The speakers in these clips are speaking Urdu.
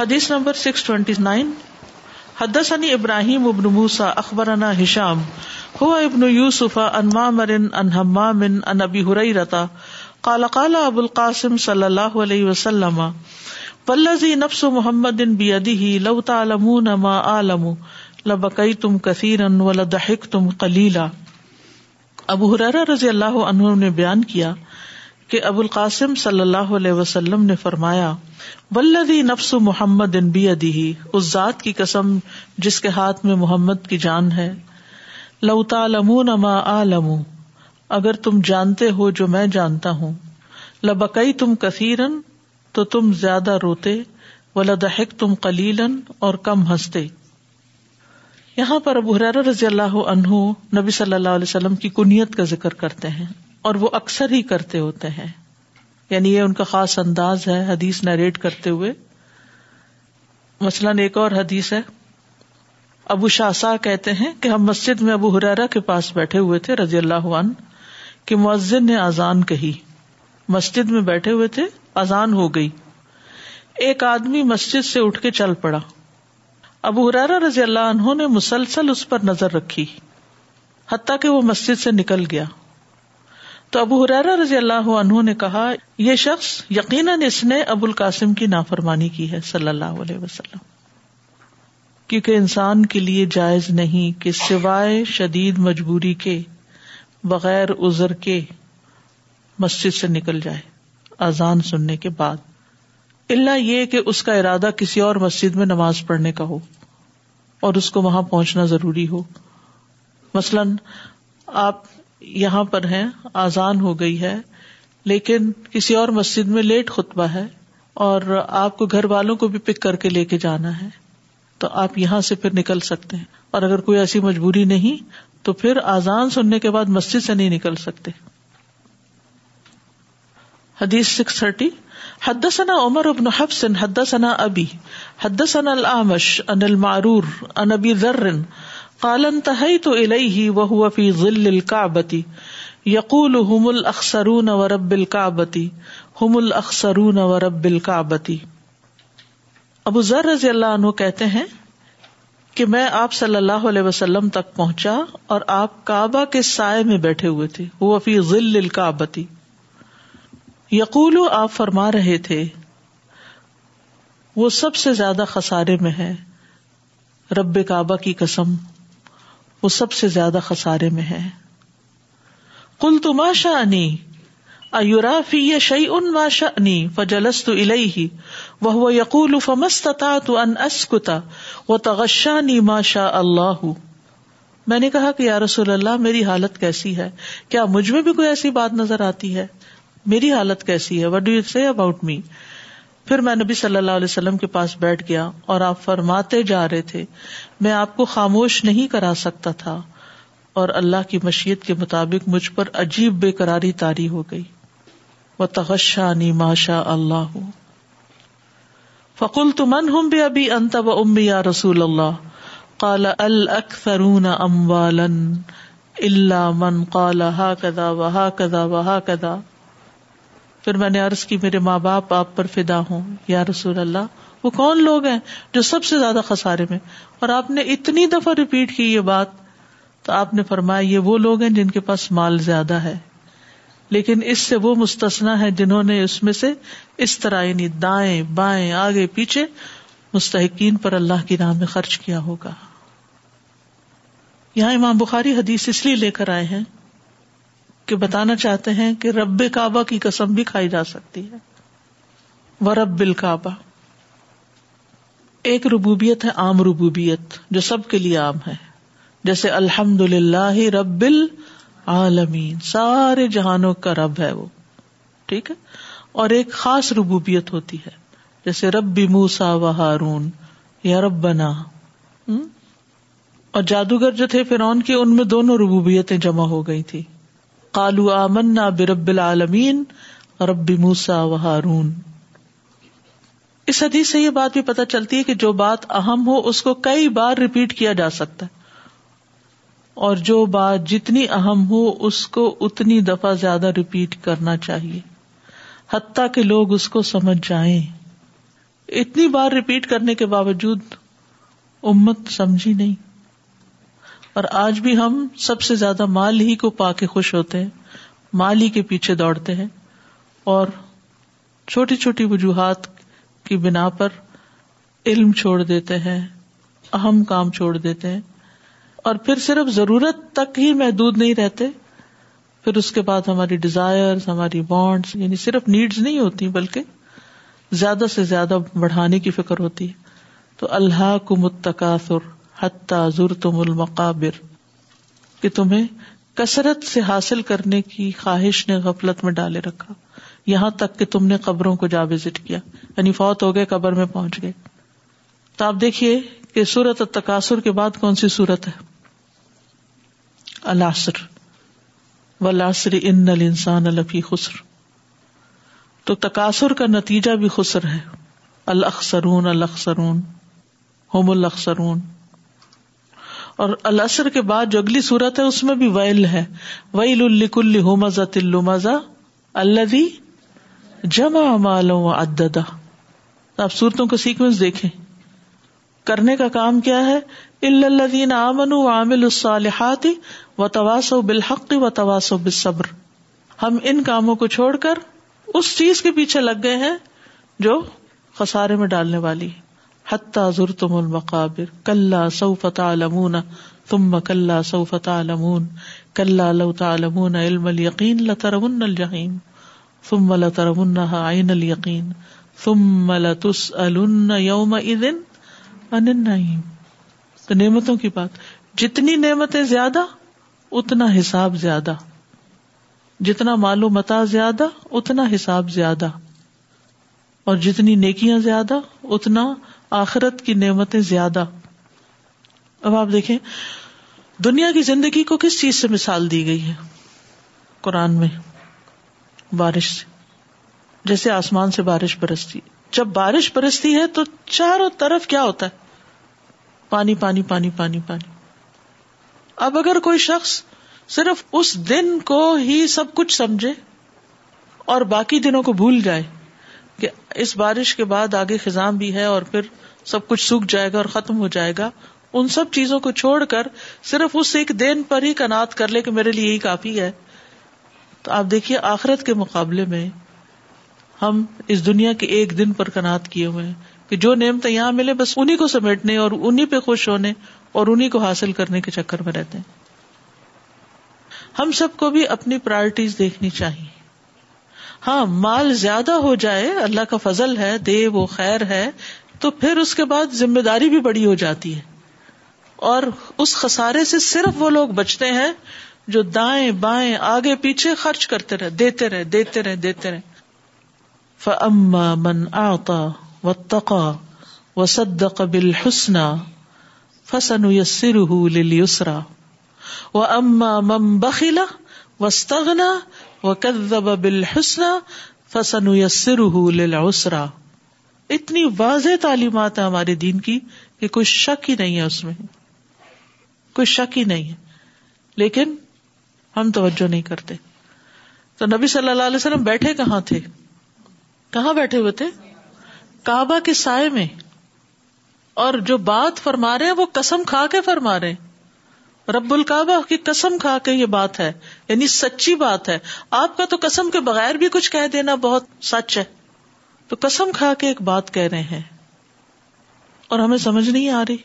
حدیث نمبر سکس ٹوینٹی نائن حدثني ابراہیم ابن موسا اخبرنا ہشام. هو ابن یوسف ان مامر ان حمام ان ابی ہریرہ. قال قال ابو القاسم صلی اللہ علیہ وسلم، والذی نفس محمد بیدہ لو تعلمون ما اعلم لبکیتم کثیرا ولضحکتم قلیلا. ابو حرارہ رضی اللہ عنہ نے بیان کیا کہ ابو القاسم صلی اللہ علیہ وسلم نے فرمایا ولدی نفس محمد ان بی ادی اس ذات کی قسم جس کے ہاتھ میں محمد کی جان ہے۔ لو تعلمون ما عالم اگر تم جانتے ہو جو میں جانتا ہوں۔ لبکئی تم کثیرن، تو تم زیادہ روتے۔ ولدحک تم قلیلن، اور کم ہنستے۔ یہاں پر ابو حرار رضی اللہ عنہ نبی صلی اللہ علیہ وسلم کی کنیت کا ذکر کرتے ہیں۔ اور وہ اکثر ہی کرتے ہوتے ہیں۔ یعنی یہ ان کا خاص انداز ہے حدیث نریٹ کرتے ہوئے۔ مثلاً ایک اور حدیث ہے۔ ابو شاہ کہتے ہیں کہ ہم مسجد میں ابو حرارا کے پاس بیٹھے ہوئے تھے رضی اللہ عنہ کہ مؤذن نے آزان کہی۔ مسجد میں بیٹھے ہوئے تھے آزان ہو گئی۔ ایک آدمی مسجد سے اٹھ کے چل پڑا۔ ابو حرارا رضی اللہ عنہ نے مسلسل اس پر نظر رکھی۔ حتیٰ کہ وہ مسجد سے نکل گیا۔ تو ابو حرارا رضی اللہ عنہ نے کہا، یہ شخص یقیناً اس نے ابو القاسم کی نافرمانی کی ہے، صلی اللہ علیہ وسلم۔ کیونکہ انسان کے لیے جائز نہیں کہ سوائے شدید مجبوری کے بغیر ازر کے مسجد سے نکل جائے، اذان سننے کے بعد۔ اللہ یہ کہ اس کا ارادہ کسی اور مسجد میں نماز پڑھنے کا ہو اور اس کو وہاں پہنچنا ضروری ہو۔ مثلاً آپ یہاں پر ہیں، آزان ہو گئی ہے، لیکن کسی اور مسجد میں لیٹ خطبہ ہے اور آپ کو گھر والوں کو بھی پک کر کے لے کے جانا ہے، تو آپ یہاں سے پھر نکل سکتے ہیں۔ اور اگر کوئی ایسی مجبوری نہیں، تو پھر آزان سننے کے بعد مسجد سے نہیں نکل سکتے۔ حدیث سکس تھرٹی، حدثنا عمر ابن حفص، حدثنا ابی، حدثنا الامش ان المعرور ان ابی ذر قال انتهيت اليه وهو في ظل الكعبه يقول هم الاخسرون ورب الكعبه هم الاخسرون ورب الكعبه ابو ذر رضی اللہ عنہ کہتے ہیں کہ میں آپ صلی اللہ علیہ وسلم تک پہنچا اور آپ کعبہ کے سائے میں بیٹھے ہوئے تھے وہ فی ظل الكعبه یقول آپ فرما رہے تھے، وہ سب سے زیادہ خسارے میں ہے، رب کعبہ کی قسم۔ وہ سب سے زیادہ خسارے میں ہے۔ کل تو ماشا انی ایورا ایورافی شعی ان ماشا انی فجلس تو الہی وہ یقول فمستا تو ان اسکتا وہ تغشانی ماشا اللہ۔ میں نے کہا کہ یا رسول اللہ، میری حالت کیسی ہے؟ کیا مجھ میں بھی کوئی ایسی بات نظر آتی ہے؟ میری حالت کیسی ہے؟ What do you see about me پھر میں نبی صلی اللہ علیہ وسلم کے پاس بیٹھ گیا اور آپ فرماتے جا رہے تھے، میں آپ کو خاموش نہیں کرا سکتا تھا اور اللہ کی مشیت کے مطابق مجھ پر عجیب بے قراری تاری ہو گئی۔ وہ تغشانی ماشا اللہ فکل تمن ہوں بھی ابھی انت و امی یا رسول اللہ کالا الکثرون اموالن اللہ من کالا ہا کدا وہا کدا وہا کدا پھر میں نے عرض کی میرے ماں باپ، آپ پر فدا ہوں۔ یا رسول اللہ، وہ کون لوگ ہیں جو سب سے زیادہ خسارے میں؟ اور آپ نے اتنی دفعہ ریپیٹ کی یہ بات، تو آپ نے فرمایا یہ وہ لوگ ہیں جن کے پاس مال زیادہ ہے۔ لیکن اس سے وہ مستثنا ہے جنہوں نے اس میں سے اس طرح یعنی دائیں، بائیں، آگے، پیچھے مستحقین پر اللہ کی راہ میں خرچ کیا ہوگا۔ یہاں امام بخاری حدیث اس لیے لے کر آئے ہیں کہ بتانا چاہتے ہیں کہ رب کعبہ کی قسم بھی کھائی جا سکتی ہے۔ وہ رب کعبہ۔ ایک ربوبیت ہے، عام ربوبیت جو سب کے لیے عام ہے۔ جیسے الحمد للہ رب العالمین، سارے جہانوں کا رب ہے وہ۔ ٹھیک ہے؟ اور ایک خاص ربوبیت ہوتی ہے۔ جیسے رب موسا و ہارون، یا رب بنا اور جادوگر جو تھے فرون کے، ان میں دونوں ربوبیتیں جمع ہو گئی تھی کالو آمنا برب العالمین، رب موسا و ہارون۔ اس حدیث سے یہ بات بھی پتہ چلتی ہے کہ جو بات اہم ہو، اس کو کئی بار ریپیٹ کیا جا سکتا ہے۔ اور جو بات جتنی اہم ہو، اس کو اتنی دفعہ زیادہ ریپیٹ کرنا چاہیے۔ حتیٰ کہ لوگ اس کو سمجھ جائیں۔ اتنی بار ریپیٹ کرنے کے باوجود امت سمجھی نہیں۔ اور آج بھی ہم سب سے زیادہ مال ہی کو پا کے خوش ہوتے ہیں، مال ہی کے پیچھے دوڑتے ہیں اور چھوٹی چھوٹی وجوہات کی بنا پر علم چھوڑ دیتے ہیں، اہم کام چھوڑ دیتے ہیں اور پھر صرف ضرورت تک ہی محدود نہیں رہتے، پھر اس کے بعد ہماری ڈیزائر ہماری وانٹس یعنی صرف نیڈز نہیں ہوتی، بلکہ زیادہ سے زیادہ بڑھانے کی فکر ہوتی ہے۔ تو اللہ کو متقاصر حتیٰ تم المقابر، کہ تمہیں کثرت سے حاصل کرنے کی خواہش نے غفلت میں ڈالے رکھا۔ یہاں تک کہ تم نے قبروں کو جا وزٹ کیا یعنی فوت ہو گئے، قبر میں پہنچ گئے۔ تو آپ دیکھیے کہ سورت تقاصر کے بعد کون سی سورت ہے؟ الاسر ولاسر ان الانسان لفی خسر۔ تو تقاصر کا نتیجہ بھی خسر ہے۔ الخسرون الخسرون ہوم الخسرون اور الاسر کے بعد جو اگلی صورت ہے، اس میں بھی ویل ہے۔ ویل الکل ہومزا تلو مزا اللہ جمع مالوں عددا آپ صورتوں کا سیکوینس دیکھیں۔ کرنے کا کام کیا ہے؟ الدین امن و عامل الصالحات و تواسو بالحق و تواسو بالصبر۔ ہم ان کاموں کو چھوڑ کر اس چیز کے پیچھے لگ گئے ہیں جو خسارے میں ڈالنے والی۔ حتیٰ ضر تم المقابر. کل سعف تعلمون. تم کل سعف تعلمون. کل لو تعلمون علم الیقین لترون الجحیم ثم لترونها عین الیقین ثم لتسألن یومئذ عن النعیم تو نعمتوں کی بات. جتنی نعمتیں زیادہ، اتنا حساب زیادہ. جتنا معلوم متا زیادہ، اتنا حساب زیادہ. اور جتنی نیکیاں زیادہ، اتنا آخرت کی نعمتیں زیادہ۔ اب آپ دیکھیں، دنیا کی زندگی کو کس چیز سے مثال دی گئی ہے؟ قرآن میں، بارش سے۔ جیسے آسمان سے بارش برستی۔ جب بارش برستی ہے تو چاروں طرف کیا ہوتا ہے؟ پانی پانی پانی پانی پانی۔ اب اگر کوئی شخص صرف اس دن کو ہی سب کچھ سمجھے اور باقی دنوں کو بھول جائے کہ اس بارش کے بعد آگے خزاں بھی ہے اور پھر سب کچھ سوکھ جائے گا اور ختم ہو جائے گا، ان سب چیزوں کو چھوڑ کر صرف اس ایک دن پر ہی کنات کر لے کہ میرے لیے یہی کافی ہے۔ تو آپ دیکھیے، آخرت کے مقابلے میں ہم اس دنیا کے ایک دن پر کنات کیے ہوئے ہیں کہ جو نعمت یہاں ملے، بس انہیں کو سمیٹنے اور انہیں پہ خوش ہونے اور انہیں کو حاصل کرنے کے چکر میں رہتے ہیں۔ ہم سب کو بھی اپنی پرائرٹیز دیکھنی چاہیے۔ ہاں مال زیادہ ہو جائے، اللہ کا فضل ہے دے وہ خیر ہے، تو پھر اس کے بعد ذمہ داری بھی بڑی ہو جاتی ہے۔ اور اس خسارے سے صرف وہ لوگ بچتے ہیں جو دائیں بائیں آگے پیچھے خرچ کرتے رہے، دیتے رہے دیتے رہے دیتے رہے۔ فما من آتا و تقا و صدق بل حسنا فسن یسر لسرا و اما مم بخلا وسطنا و کدب بل حسنا اتنی واضح تعلیمات ہے ہمارے دین کی کہ کوئی شک ہی نہیں ہے اس میں۔ کوئی شک ہی نہیں ہے۔ لیکن ہم توجہ نہیں کرتے۔ تو نبی صلی اللہ علیہ وسلم بیٹھے کہاں تھے؟ کہاں بیٹھے ہوئے تھے؟ کعبہ کے سائے میں۔ اور جو بات فرما رہے ہیں وہ قسم کھا کے فرما رہے ہیں۔ رب الکعبہ کی قسم کھا کے یہ بات ہے یعنی سچی بات ہے۔ آپ کا تو قسم کے بغیر بھی کچھ کہہ دینا بہت سچ ہے۔ تو قسم کھا کے ایک بات کہہ رہے ہیں۔ اور ہمیں سمجھ نہیں آ رہی۔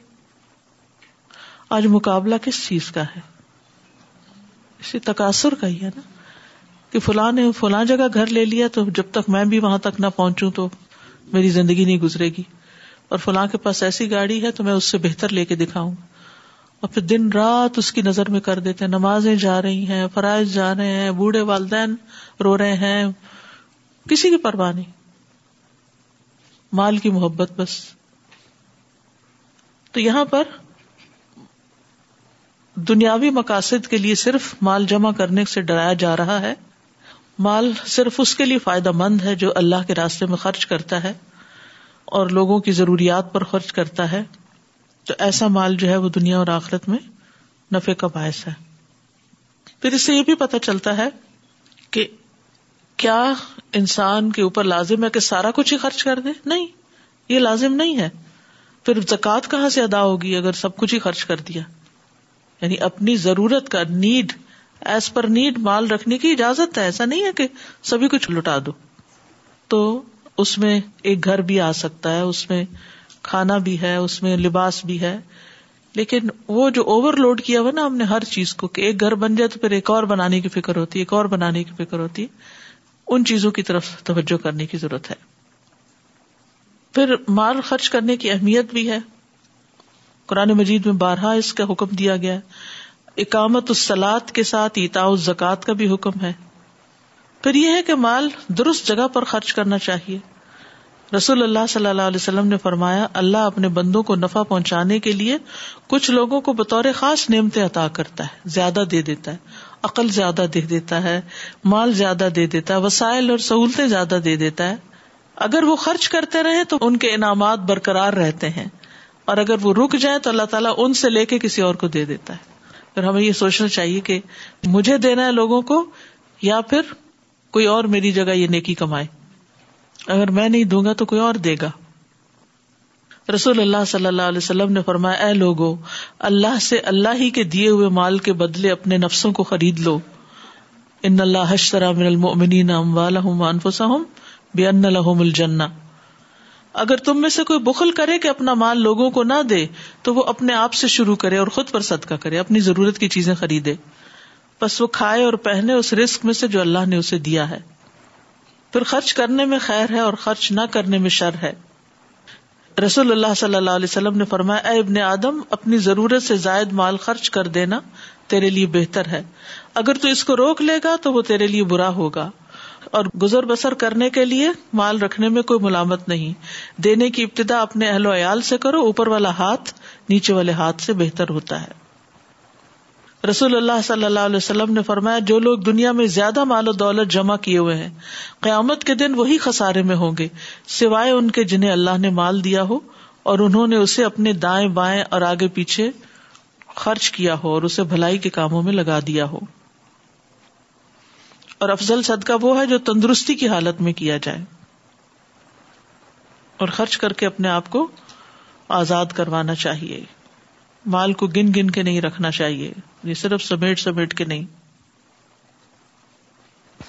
آج مقابلہ کس چیز کا ہے؟ اسی تقاصر کا ہی ہے نا۔ کہ فلاں نے فلاں جگہ گھر لے لیا تو جب تک میں بھی وہاں تک نہ پہنچوں تو میری زندگی نہیں گزرے گی۔ اور فلاں کے پاس ایسی گاڑی ہے تو میں اس سے بہتر لے کے دکھاؤں۔ اور پھر دن رات اس کی نظر میں کر دیتے ہیں، نمازیں جا رہی ہیں، فرائض جا رہے ہیں، بوڑھے والدین رو رہے ہیں۔ کسی کی پرواہ نہیں۔ مال کی محبت بس۔ تو یہاں پر دنیاوی مقاصد کے لیے صرف مال جمع کرنے سے ڈرایا جا رہا ہے۔ مال صرف اس کے لیے فائدہ مند ہے جو اللہ کے راستے میں خرچ کرتا ہے اور لوگوں کی ضروریات پر خرچ کرتا ہے۔ تو ایسا مال جو ہے وہ دنیا اور آخرت میں نفے کا باعث ہے۔ پھر اس سے یہ بھی پتا چلتا ہے کہ کیا انسان کے اوپر لازم ہے کہ سارا کچھ ہی خرچ کر دے؟ نہیں، یہ لازم نہیں ہے۔ پھر زکوٰۃ کہاں سے ادا ہوگی اگر سب کچھ ہی خرچ کر دیا؟ یعنی اپنی ضرورت کا نیڈ ایز پر نیڈ مال رکھنے کی اجازت ہے۔ ایسا نہیں ہے کہ سبھی کچھ لٹا دو۔ تو اس میں ایک گھر بھی آ سکتا ہے، اس میں کھانا بھی ہے، اس میں لباس بھی ہے۔ لیکن وہ جو اوور لوڈ کیا ہوا نا، ہم نے ہر چیز کو کہ ایک گھر بن جائے تو پھر ایک اور بنانے کی فکر ہوتی ہے ایک اور بنانے کی فکر ہوتی۔ ہے ان چیزوں کی طرف توجہ کرنے کی ضرورت ہے۔ پھر مال خرچ کرنے کی اہمیت بھی ہے۔ قرآن مجید میں بارہا اس کا حکم دیا گیا۔ اکامت السلاد کے ساتھ اتا زکات کا بھی حکم ہے۔ پھر یہ ہے کہ مال درست جگہ پر خرچ کرنا چاہیے۔ رسول اللہ صلی اللہ علیہ وسلم نے فرمایا، اللہ اپنے بندوں کو نفع پہنچانے کے لیے کچھ لوگوں کو بطور خاص نعمتیں عطا کرتا ہے، زیادہ دے دیتا ہے، عقل زیادہ دے دیتا ہے، مال زیادہ دے دیتا ہے، وسائل اور سہولتیں زیادہ دے دیتا ہے۔ اگر وہ خرچ کرتے رہے تو ان کے انعامات برقرار رہتے ہیں، اور اگر وہ رک جائیں تو اللہ تعالیٰ ان سے لے کے کسی اور کو دے دیتا ہے۔ پھر ہمیں یہ سوچنا چاہیے کہ مجھے دینا ہے لوگوں کو یا پھر کوئی اور میری جگہ یہ نیکی کمائے۔ اگر میں نہیں دوں گا تو کوئی اور دے گا۔ رسول اللہ صلی اللہ علیہ وسلم نے فرمایا، اے لوگو، اللہ سے اللہ ہی کے دیے ہوئے مال کے بدلے اپنے نفسوں کو خرید لو۔ ان اللہ من المؤمنین اموالہم وانفسہم بان لہم الجنہ۔ اگر تم میں سے کوئی بخل کرے کہ اپنا مال لوگوں کو نہ دے، تو وہ اپنے آپ سے شروع کرے اور خود پر صدقہ کرے، اپنی ضرورت کی چیزیں خریدے۔ بس وہ کھائے اور پہنے اس رسک میں سے جو اللہ نے اسے دیا ہے۔ پھر خرچ کرنے میں خیر ہے اور خرچ نہ کرنے میں شر ہے۔ رسول اللہ صلی اللہ علیہ وسلم نے فرمایا، اے ابن آدم، اپنی ضرورت سے زائد مال خرچ کر دینا تیرے لیے بہتر ہے۔ اگر تو اس کو روک لے گا تو وہ تیرے لیے برا ہوگا۔ اور گزر بسر کرنے کے لیے مال رکھنے میں کوئی ملامت نہیں۔ دینے کی ابتدا اپنے اہل و عیال سے کرو، اوپر والا ہاتھ نیچے والے ہاتھ سے بہتر ہوتا ہے۔ رسول اللہ صلی اللہ علیہ وسلم نے فرمایا، جو لوگ دنیا میں زیادہ مال و دولت جمع کیے ہوئے ہیں، قیامت کے دن وہی خسارے میں ہوں گے، سوائے ان کے جنہیں اللہ نے مال دیا ہو، اور انہوں نے اسے اپنے دائیں بائیں اور آگے پیچھے خرچ کیا ہو، اور اسے بھلائی کے کاموں میں لگا دیا ہو۔ اور افضل صدقہ وہ ہے جو تندرستی کی حالت میں کیا جائے، اور خرچ کر کے اپنے آپ کو آزاد کروانا چاہیے۔ مال کو گن گن کے نہیں رکھنا چاہیے یہ صرف سمیٹ سمیٹ کے نہیں۔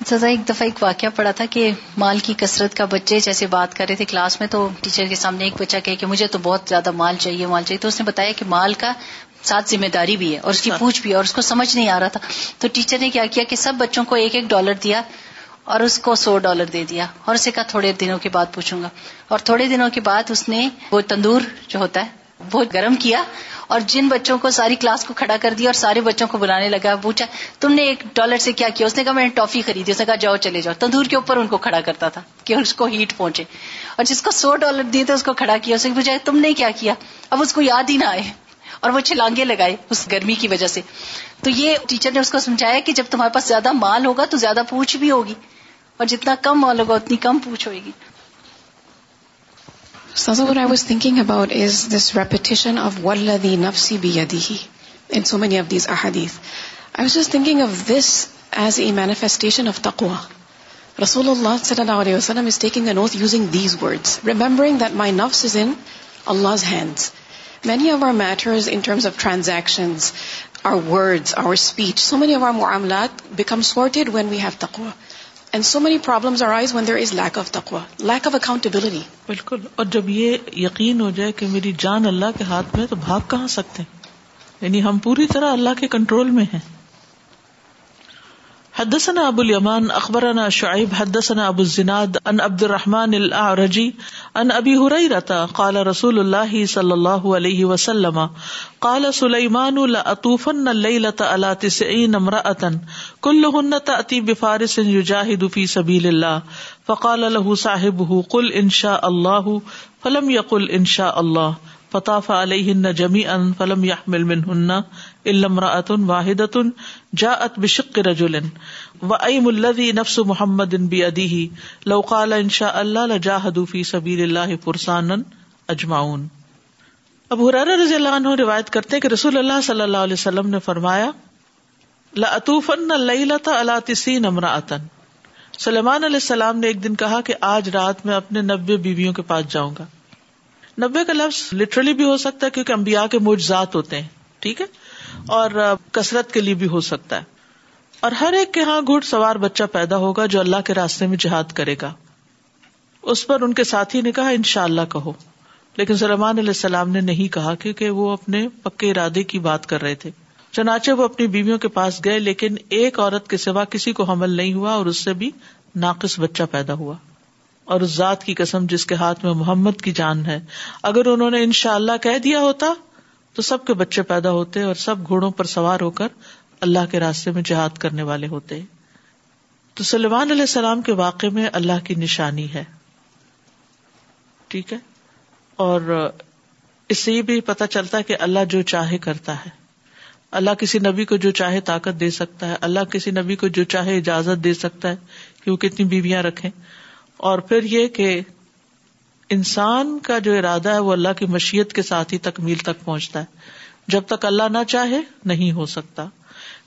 سزا ایک دفعہ ایک واقعہ پڑا تھا کہ مال کی کثرت کا بچے جیسے بات کر رہے تھے کلاس میں تو ٹیچر کے سامنے ایک بچہ کہ مجھے تو بہت زیادہ مال چاہیے مال چاہیے۔ تو اس نے بتایا کہ مال کا ساتھ ذمہ داری بھی ہے اور اس کی پوچھ بھی ہے اور اس کو سمجھ نہیں آ رہا تھا۔ تو ٹیچر نے کیا کیا کہ سب بچوں کو ایک ایک ڈالر دیا اور اس کو سو ڈالر دے دیا۔ اور اسے کہا تھوڑے دنوں کے بعد پوچھوں گا۔ اور تھوڑے دنوں کے بعد اس نے وہ تندور جو ہوتا ہے وہ گرم کیا اور جن بچوں کو ساری کلاس کو کھڑا کر دیا اور سارے بچوں کو بلانے لگا پوچھا، تم نے ایک ڈالر سے کیا کیا؟ اس نے کہا، میں نے ٹافی خریدی۔ اس نے کہا، جاؤ چلے جاؤ۔ تندور کے اوپر ان کو کھڑا کرتا تھا کہ اس کو ہیٹ پہنچے۔ اور جس کو سو ڈالر دیے تھے، اس کو کھڑا کیا۔ اسے پوچھا، تم نے کیا کیا؟ اب اس کو یاد ہی نہ آئے۔ اور وہ چھلانگے لگائے اس گرمی کی وجہ سے۔ تو یہ ٹیچر نے اس کو سمجھایا کہ جب تمہارے پاس زیادہ مال ہوگا تو زیادہ پوچھ بھی ہوگی۔ اور جتنا کم مال ہوگا، اتنی کم پوچھ ہوئے گی Saza, what I was thinking about is this repetition of وَالَّذِي نَفْسِ بِيَدِهِ in so many of these ahadith. I was just thinking of this as a manifestation of taqwa. Rasulullah sallallahu alayhi wa sallam is taking an oath using these words, remembering that my nafs is in Allah's hands. Many of our matters in terms of transactions, our words, our speech, so many of our mu'amalat become sorted when we have taqwa. And so many problem when there is lack of تقوا لیک آف اکاؤنٹیبلٹی بالکل. اور جب یہ یقین ہو جائے کہ میری جان اللہ کے ہاتھ میں تو بھاگ کہاں سکتے یعنی ہم پوری طرح اللہ کے کنٹرول میں ہیں۔ حدثنا ابو اليمان، اخبرنا شعيب، حدثنا ابو الزناد ان عبد الرحمن الاعرجي ان ابي هريره قال رسول الله صلى الله عليه وسلم، قال سليمان، لا اطوفن الليله على 90 امراه كلهن تاتي بفارس يجاهد في سبيل الله. فقال له صاحبه، قل ان شاء الله. فلم يقل ان شاء الله. فطاف علیہن جمیعا فلم يحمل منہن الا امرأة واحدة جاءت بشق رجل. وأيم الذي نفس محمد ان بيده. لو قال ان شاء الله لجاهدوا في سبيل الله فرسانا اجمعون ابو ہریرہ رضی اللہ عنہ روایت کرتے کہ رسول اللہ صلی اللہ علیہ وسلم نے فرمایا لأطوفن الليلة على تسعين امرأة. سلیمان علیہ السلام نے ایک دن کہا کہ آج رات میں اپنے نبے بیویوں کے پاس جاؤں گا۔ نبے کا لفظ لٹرلی بھی ہو سکتا ہے کیونکہ امبیا کے موجزات ہوتے ہیں، ٹھیک ہے؟ اور کثرت کے لیے بھی ہو سکتا ہے۔ اور ہر ایک کے ہاں گھڑ سوار بچہ پیدا ہوگا جو اللہ کے راستے میں جہاد کرے گا۔ اس پر ان کے ساتھی نے کہا ان شاء اللہ کہو۔ لیکن سلمان علیہ السلام نے نہیں کہا کیونکہ وہ اپنے پکے ارادے کی بات کر رہے تھے۔ چنانچہ وہ اپنی بیویوں کے پاس گئے، لیکن ایک عورت کے سوا کسی کو حمل نہیں ہوا اور اس سے بھی ناقص بچہ پیدا ہوا۔ اور اس ذات کی قسم جس کے ہاتھ میں محمد کی جان ہے، اگر انہوں نے ان شاء اللہ کہہ دیا ہوتا تو سب کے بچے پیدا ہوتے اور سب گھوڑوں پر سوار ہو کر اللہ کے راستے میں جہاد کرنے والے ہوتے۔ تو سلمان علیہ السلام کے واقع میں اللہ کی نشانی ہے۔ ٹھیک ہے؟ اور اس سے یہ بھی پتا چلتا ہے کہ اللہ جو چاہے کرتا ہے۔ اللہ کسی نبی کو جو چاہے طاقت دے سکتا ہے۔ اللہ کسی نبی کو جو چاہے اجازت دے سکتا ہے کہ وہ کتنی بیویاں رکھے اور پھر یہ کہ انسان کا جو ارادہ ہے وہ اللہ کی مشیت کے ساتھ ہی تکمیل تک پہنچتا ہے۔ جب تک اللہ نہ چاہے نہیں ہو سکتا۔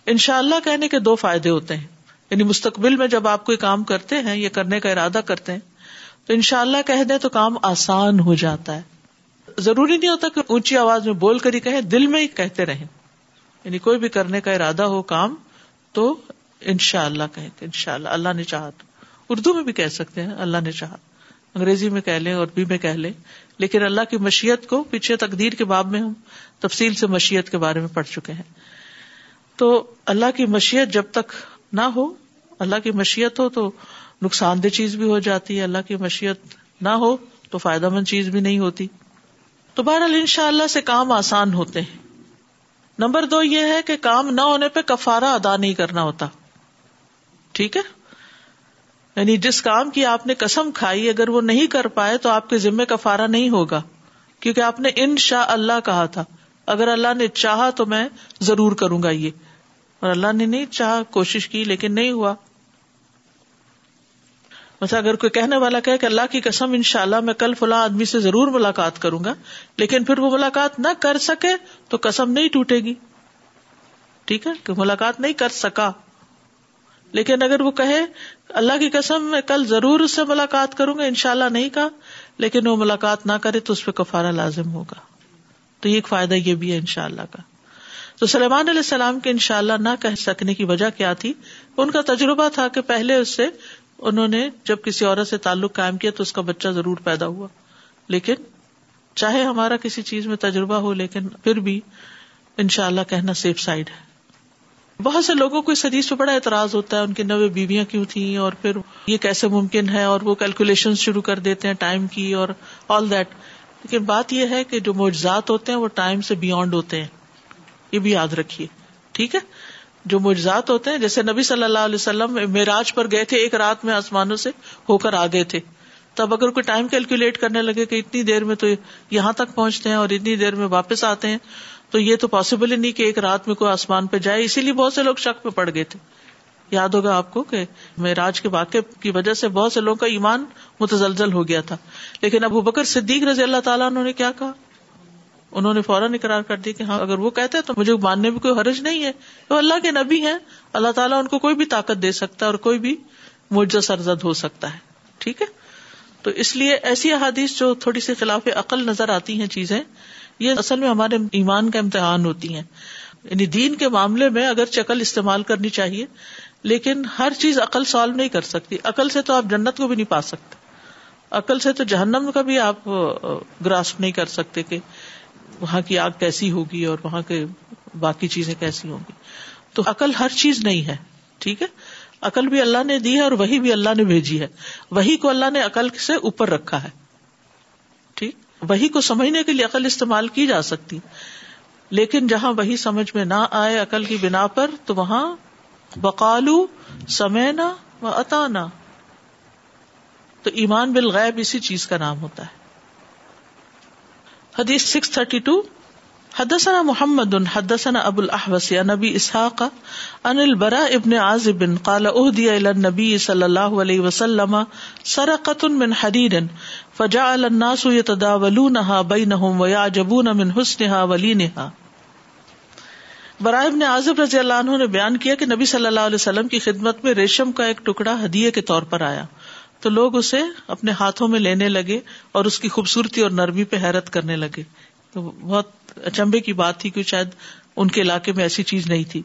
ان شاء اللہ کہنے کے دو فائدے ہوتے ہیں۔ یعنی مستقبل میں جب آپ کوئی کام کرتے ہیں یا کرنے کا ارادہ کرتے ہیں، تو ان شاء اللہ کہہ دیں تو کام آسان ہو جاتا ہے۔ ضروری نہیں ہوتا کہ اونچی آواز میں بول کر ہی کہیں، دل میں ہی کہتے رہیں۔ یعنی کوئی بھی کرنے کا ارادہ ہو، کام، تو ان شاء اللہ کہتے ان شاء اللہ اللہ نے چاہا تو۔ اردو میں بھی کہہ سکتے ہیں، اللہ نے چاہا۔ انگریزی میں کہہ لیں عربی میں کہہ لیں۔ لیکن اللہ کی مشیت کو پیچھے تقدیر کے باب میں ہم تفصیل سے مشیت کے بارے میں پڑھ چکے ہیں۔ تو اللہ کی مشیت جب تک نہ ہو، اللہ کی مشیت ہو تو نقصان دہ چیز بھی ہو جاتی ہے۔ اللہ کی مشیت نہ ہو تو فائدہ مند چیز بھی نہیں ہوتی۔ تو بہرحال ان شاء اللہ سے کام آسان ہوتے ہیں۔ نمبر دو یہ ہے کہ کام نہ ہونے پہ کفارا ادا نہیں کرنا ہوتا۔ ٹھیک ہے؟ یعنی جس کام کی آپ نے قسم کھائی اگر وہ نہیں کر پائے تو آپ کے ذمے کفارا نہیں ہوگا کیونکہ آپ نے ان شاء اللہ کہا تھا۔ اگر اللہ نے چاہا تو میں ضرور کروں گا یہ۔ اور اللہ نے نہیں چاہا، کوشش کی لیکن نہیں ہوا۔ مثلا اگر کوئی کہنے والا کہ اللہ کی قسم ان شاء اللہ میں کل فلاں آدمی سے ضرور ملاقات کروں گا، لیکن پھر وہ ملاقات نہ کر سکے تو قسم نہیں ٹوٹے گی۔ ٹھیک ہے؟ کہ ملاقات نہیں کر سکا۔ لیکن اگر وہ کہے اللہ کی قسم، میں کل ضرور اس سے ملاقات کروں گا ان شاء اللہ نہیں کہا، لیکن وہ ملاقات نہ کرے تو اس پہ کفارہ لازم ہوگا۔ تو یہ ایک فائدہ یہ بھی ہے ان شاء اللہ کا۔ تو سلیمان علیہ السلام کے ان شاء اللہ نہ کہہ سکنے کی وجہ کیا تھی؟ ان کا تجربہ تھا کہ پہلے اس سے انہوں نے جب کسی عورت سے تعلق قائم کیا تو اس کا بچہ ضرور پیدا ہوا۔ لیکن چاہے ہمارا کسی چیز میں تجربہ ہو، لیکن پھر بھی ان شاء اللہ کہنا سیف سائڈ ہے۔ بہت سے لوگوں کو اس حدیث پہ بڑا اعتراض ہوتا ہے، ان کی نوے بیویاں کیوں تھیں، اور پھر یہ کیسے ممکن ہے، اور وہ کیلکولیشن شروع کر دیتے ہیں ٹائم کی، اور آل دیٹ لیکن بات یہ ہے کہ جو معجزات ہوتے ہیں، وہ ٹائم سے بیونڈ ہوتے ہیں۔ یہ بھی یاد رکھیے، ٹھیک ہے؟ جو معجزات ہوتے ہیں، جیسے نبی صلی اللہ علیہ وسلم معراج پر گئے تھے، ایک رات میں آسمانوں سے ہو کر آ گئے تھے۔ تب اگر کوئی ٹائم کیلکولیٹ کرنے لگے کہ اتنی دیر میں تو یہاں تک پہنچتے ہیں، اور اتنی دیر میں واپس آتے ہیں تو یہ تو پاسبل ہی نہیں کہ ایک رات میں کوئی آسمان پہ جائے، اسی لیے بہت سے لوگ شک پہ پڑ گئے تھے۔ یاد ہوگا آپ کو کہ معراج کے واقع کی وجہ سے بہت سے لوگوں کا ایمان متزلزل ہو گیا تھا۔ لیکن ابو بکر صدیق رضی اللہ تعالیٰ انہوں نے کیا کہا؟ انہوں نے فوراً اقرار کر دی کہ ہاں اگر وہ کہتے تو مجھے ماننے میں کوئی حرج نہیں ہے۔ وہ اللہ کے نبی ہیں، اللہ تعالیٰ ان کو کوئی بھی طاقت دے سکتا ہے اور کوئی بھی مرجا سرزد ہو سکتا ہے۔ ٹھیک ہے؟ تو اس لیے ایسی احادیث جو تھوڑی سی خلاف عقل نظر آتی ہیں چیزیں یہ اصل میں ہمارے ایمان کا امتحان ہوتی ہیں۔ یعنی دین کے معاملے میں اگر چکل استعمال کرنی چاہیے، لیکن ہر چیز عقل سالو نہیں کر سکتی۔ عقل سے تو آپ جنت کو بھی نہیں پا سکتے۔ عقل سے تو جہنم کا بھی آپ گراسپ نہیں کر سکتے کہ وہاں کی آگ کیسی ہوگی اور وہاں کے باقی چیزیں کیسی ہوں گی۔ تو عقل ہر چیز نہیں ہے، ٹھیک ہے؟ عقل بھی اللہ نے دی ہے اور وہی بھی اللہ نے بھیجی ہے۔ وہی کو اللہ نے عقل سے اوپر رکھا ہے۔ وہی کو سمجھنے کے لیے عقل استعمال کی جا سکتی۔ لیکن جہاں وہی سمجھ میں نہ آئے عقل کی بنا پر، تو وہاں بقالو سمینا و اتانا تو ایمان بالغیب اسی چیز کا نام ہوتا ہے۔ حدیث سکس تھرٹی ٹو۔ حدثنا محمد، حدثنا ابو الاحوص نبی اسحاق ان البراء ابن عازب قال اهدي الى النبي صلى الله عليه وسلم سرقه من حديد فجعل الناس يتداولونها بينهم ويعجبون من حسنها ولينها برائے ابن عازب رضی اللہ عنہ نے بیان کیا کہ نبی صلی اللہ علیہ وسلم کی خدمت میں ریشم کا ایک ٹکڑا ہدیے کے طور پر آیا۔ تو لوگ اسے اپنے ہاتھوں میں لینے لگے اور اس کی خوبصورتی اور نرمی پہ حیرت کرنے لگے۔ تو بہت اچمبے کی بات تھی کہ شاید ان کے علاقے میں ایسی چیز نہیں تھی۔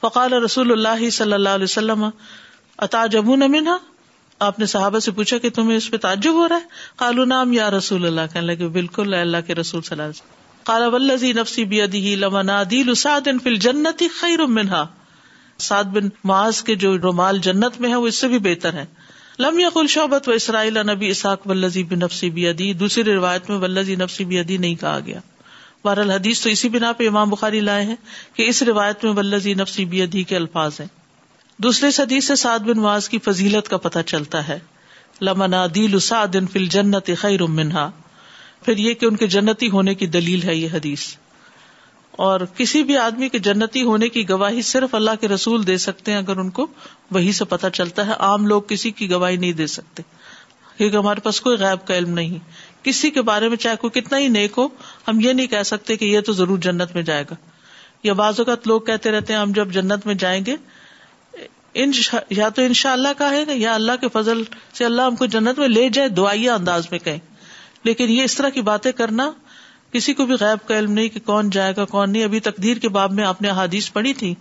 فقال رسول اللہ صلی اللہ علیہ وسلم اتا جمون امین آپ نے صحابہ سے پوچھا کہ تمہیں اس پہ تعجب ہو رہا ہے؟ کالو نام یا رسول اللہ کہنے لگے، بالکل اللہ کے رسول صلی اللہ علیہ وسلم۔ کالا ولزی نفسی بیدی لمنا دل اساد فل جنتی خیر منہا سعد بن معاذ کے جو رومال جنت میں ہے وہ اس سے بھی بہتر ہے لم یقل شعبت و اسرائیل نبی اساق ولزی بن نفسی بیدی، دوسری روایت میں ولزی نفسی بیدی نہیں کہا گیا۔ بہر الحدیث تو اسی بنا پہ امام بخاری لائے ہیں کہ اس روایت میں ولزی نفسی بیدی کے الفاظ ہیں۔ دوسرے حدیث سے سعد بن معاذ کی فضیلت کا پتہ چلتا ہے۔ لمنا دل سعد فل جنت خیر منہا۔ پھر یہ کہ ان کے جنتی ہونے کی دلیل ہے یہ حدیث۔ اور کسی بھی آدمی کے جنتی ہونے کی گواہی صرف اللہ کے رسول دے سکتے ہیں اگر ان کو وہی سے پتا چلتا ہے۔ عام لوگ کسی کی گواہی نہیں دے سکتے۔ کیونکہ ہمارے پاس کوئی غائب کا علم نہیں۔ کسی کے بارے میں چاہے کوئی کتنا ہی نیک ہو، ہم یہ نہیں کہہ سکتے کہ یہ تو ضرور جنت میں جائے گا۔ یا بعض اوقات لوگ کہتے رہتے ہیں، ہم جب جنت میں جائیں گے یا تو ان شاء اللہ کا ہے یا اللہ کے فضل سے اللہ ہم کو جنت میں لے جائے دعائیا انداز میں کہیں۔ لیکن یہ اس طرح کی باتیں کرنا کسی کو بھی غیب کا علم نہیں کہ کون جائے گا، کون نہیں۔ ابھی تقدیر کے باب میں آپ نے حادیث پڑھی تھی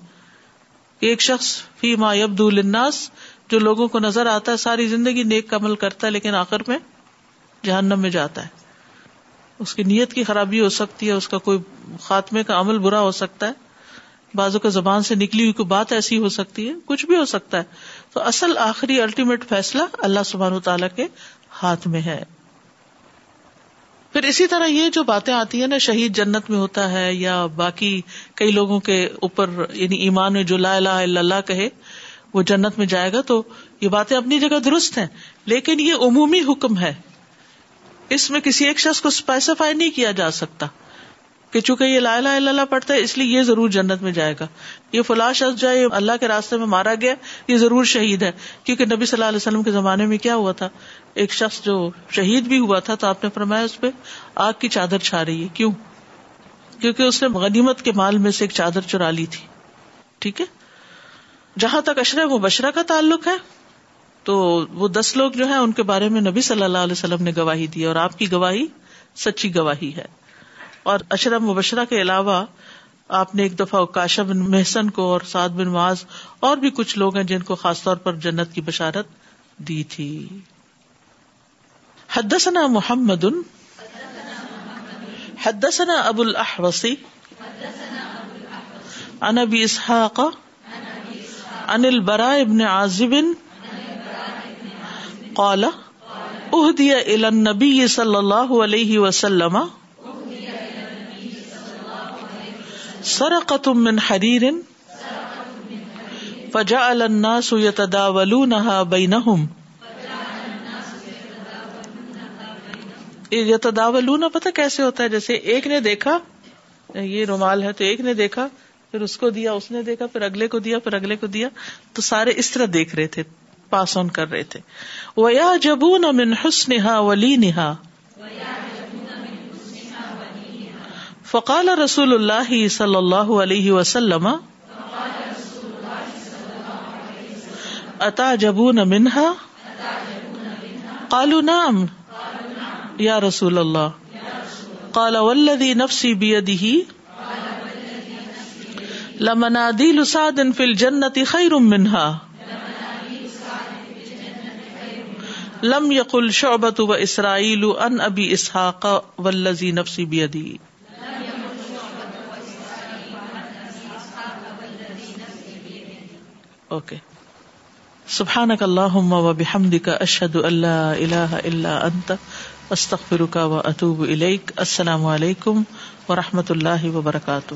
کہ ایک شخص فی ما یبد الناس جو لوگوں کو نظر آتا ہے، ساری زندگی نیک عمل کرتا ہے، لیکن آخر میں جہنم میں جاتا ہے۔ اس کی نیت کی خرابی ہو سکتی ہے، اس کا کوئی خاتمے کا عمل برا ہو سکتا ہے۔ بازو کا زبان سے نکلی ہوئی کوئی بات ایسی ہو سکتی ہے، کچھ بھی ہو سکتا ہے۔ تو اصل آخری الٹیمیٹ فیصلہ اللہ سبحان تعالیٰ کے ہاتھ میں ہے۔ پھر اسی طرح یہ جو باتیں آتی ہیں نا، شہید جنت میں ہوتا ہے یا باقی کئی لوگوں کے اوپر یعنی ایمان میں جو لا الہ الا اللہ کہے، وہ جنت میں جائے گا، تو یہ باتیں اپنی جگہ درست ہیں۔ لیکن یہ عمومی حکم ہے۔ اس میں کسی ایک شخص کو اسپیسیفائی نہیں کیا جا سکتا۔ کہ چونکہ یہ لا الہ الا اللہ پڑھتا ہے، اس لیے یہ ضرور جنت میں جائے گا۔ یہ فلاں شخص جو ہے اللہ کے راستے میں مارا گیا، یہ ضرور شہید ہے۔ کیونکہ نبی صلی اللہ علیہ وسلم کے زمانے میں کیا ہوا تھا؟ ایک شخص جو شہید بھی ہوا تھا تو آپ نے فرمایا اس پہ آگ کی چادر چھا رہی ہے۔ کیوں؟ کیونکہ اس نے غنیمت کے مال میں سے ایک چادر چرا لی تھی۔ ٹھیک ہے؟ جہاں تک اشرف مبشرہ کا تعلق ہے، تو وہ دس لوگ جو ہیں، ان کے بارے میں نبی صلی اللہ علیہ وسلم نے گواہی دی اور آپ کی گواہی سچی گواہی ہے۔ اور اشرف مبشرہ کے علاوہ آپ نے ایک دفعہ کاشا بن محسن کو اور سعد بن معاذ اور بھی کچھ لوگ ہیں جن کو خاص طور پر جنت کی بشارت دی تھی۔ حدثنا محمد، حدثنا ابو الاحوصی عن ابی اسحاق، عن البراء ابن عازب، قال اهدي الى النبي صلى الله عليه وسلم سرقت من حریر فجعل الناس يتداولونها بينهم یتداولون پتہ کیسے ہوتا ہے؟ جیسے ایک نے دیکھا، یہ رومال ہے تو ایک نے دیکھا، پھر اس کو دیا، اس نے دیکھا، پھر اگلے کو دیا، پھر اگلے کو دیا، تو سارے اس طرح دیکھ رہے تھے، پاس آن کر رہے تھے۔ ویا جبون من حسنها ولینها فقال رسول اللہ صلی اللہ علیہ وسلم اتا جبون منہا قالوا نعم، یا رسول اللہ۔ قال والذی نفسی بیدہ، لمنادیل سعد فی الجنت خیر منها لم يقل شعبة و اسرائیل ان ابی اسحاق والذی نفسی بیدہ اوکے۔ سبحان کا اللہ و بحمد کا اشد اللہ اللہ اللہ انت استخر کا و اطوب السلام علیکم و رحمۃ اللہ وبرکاتہ۔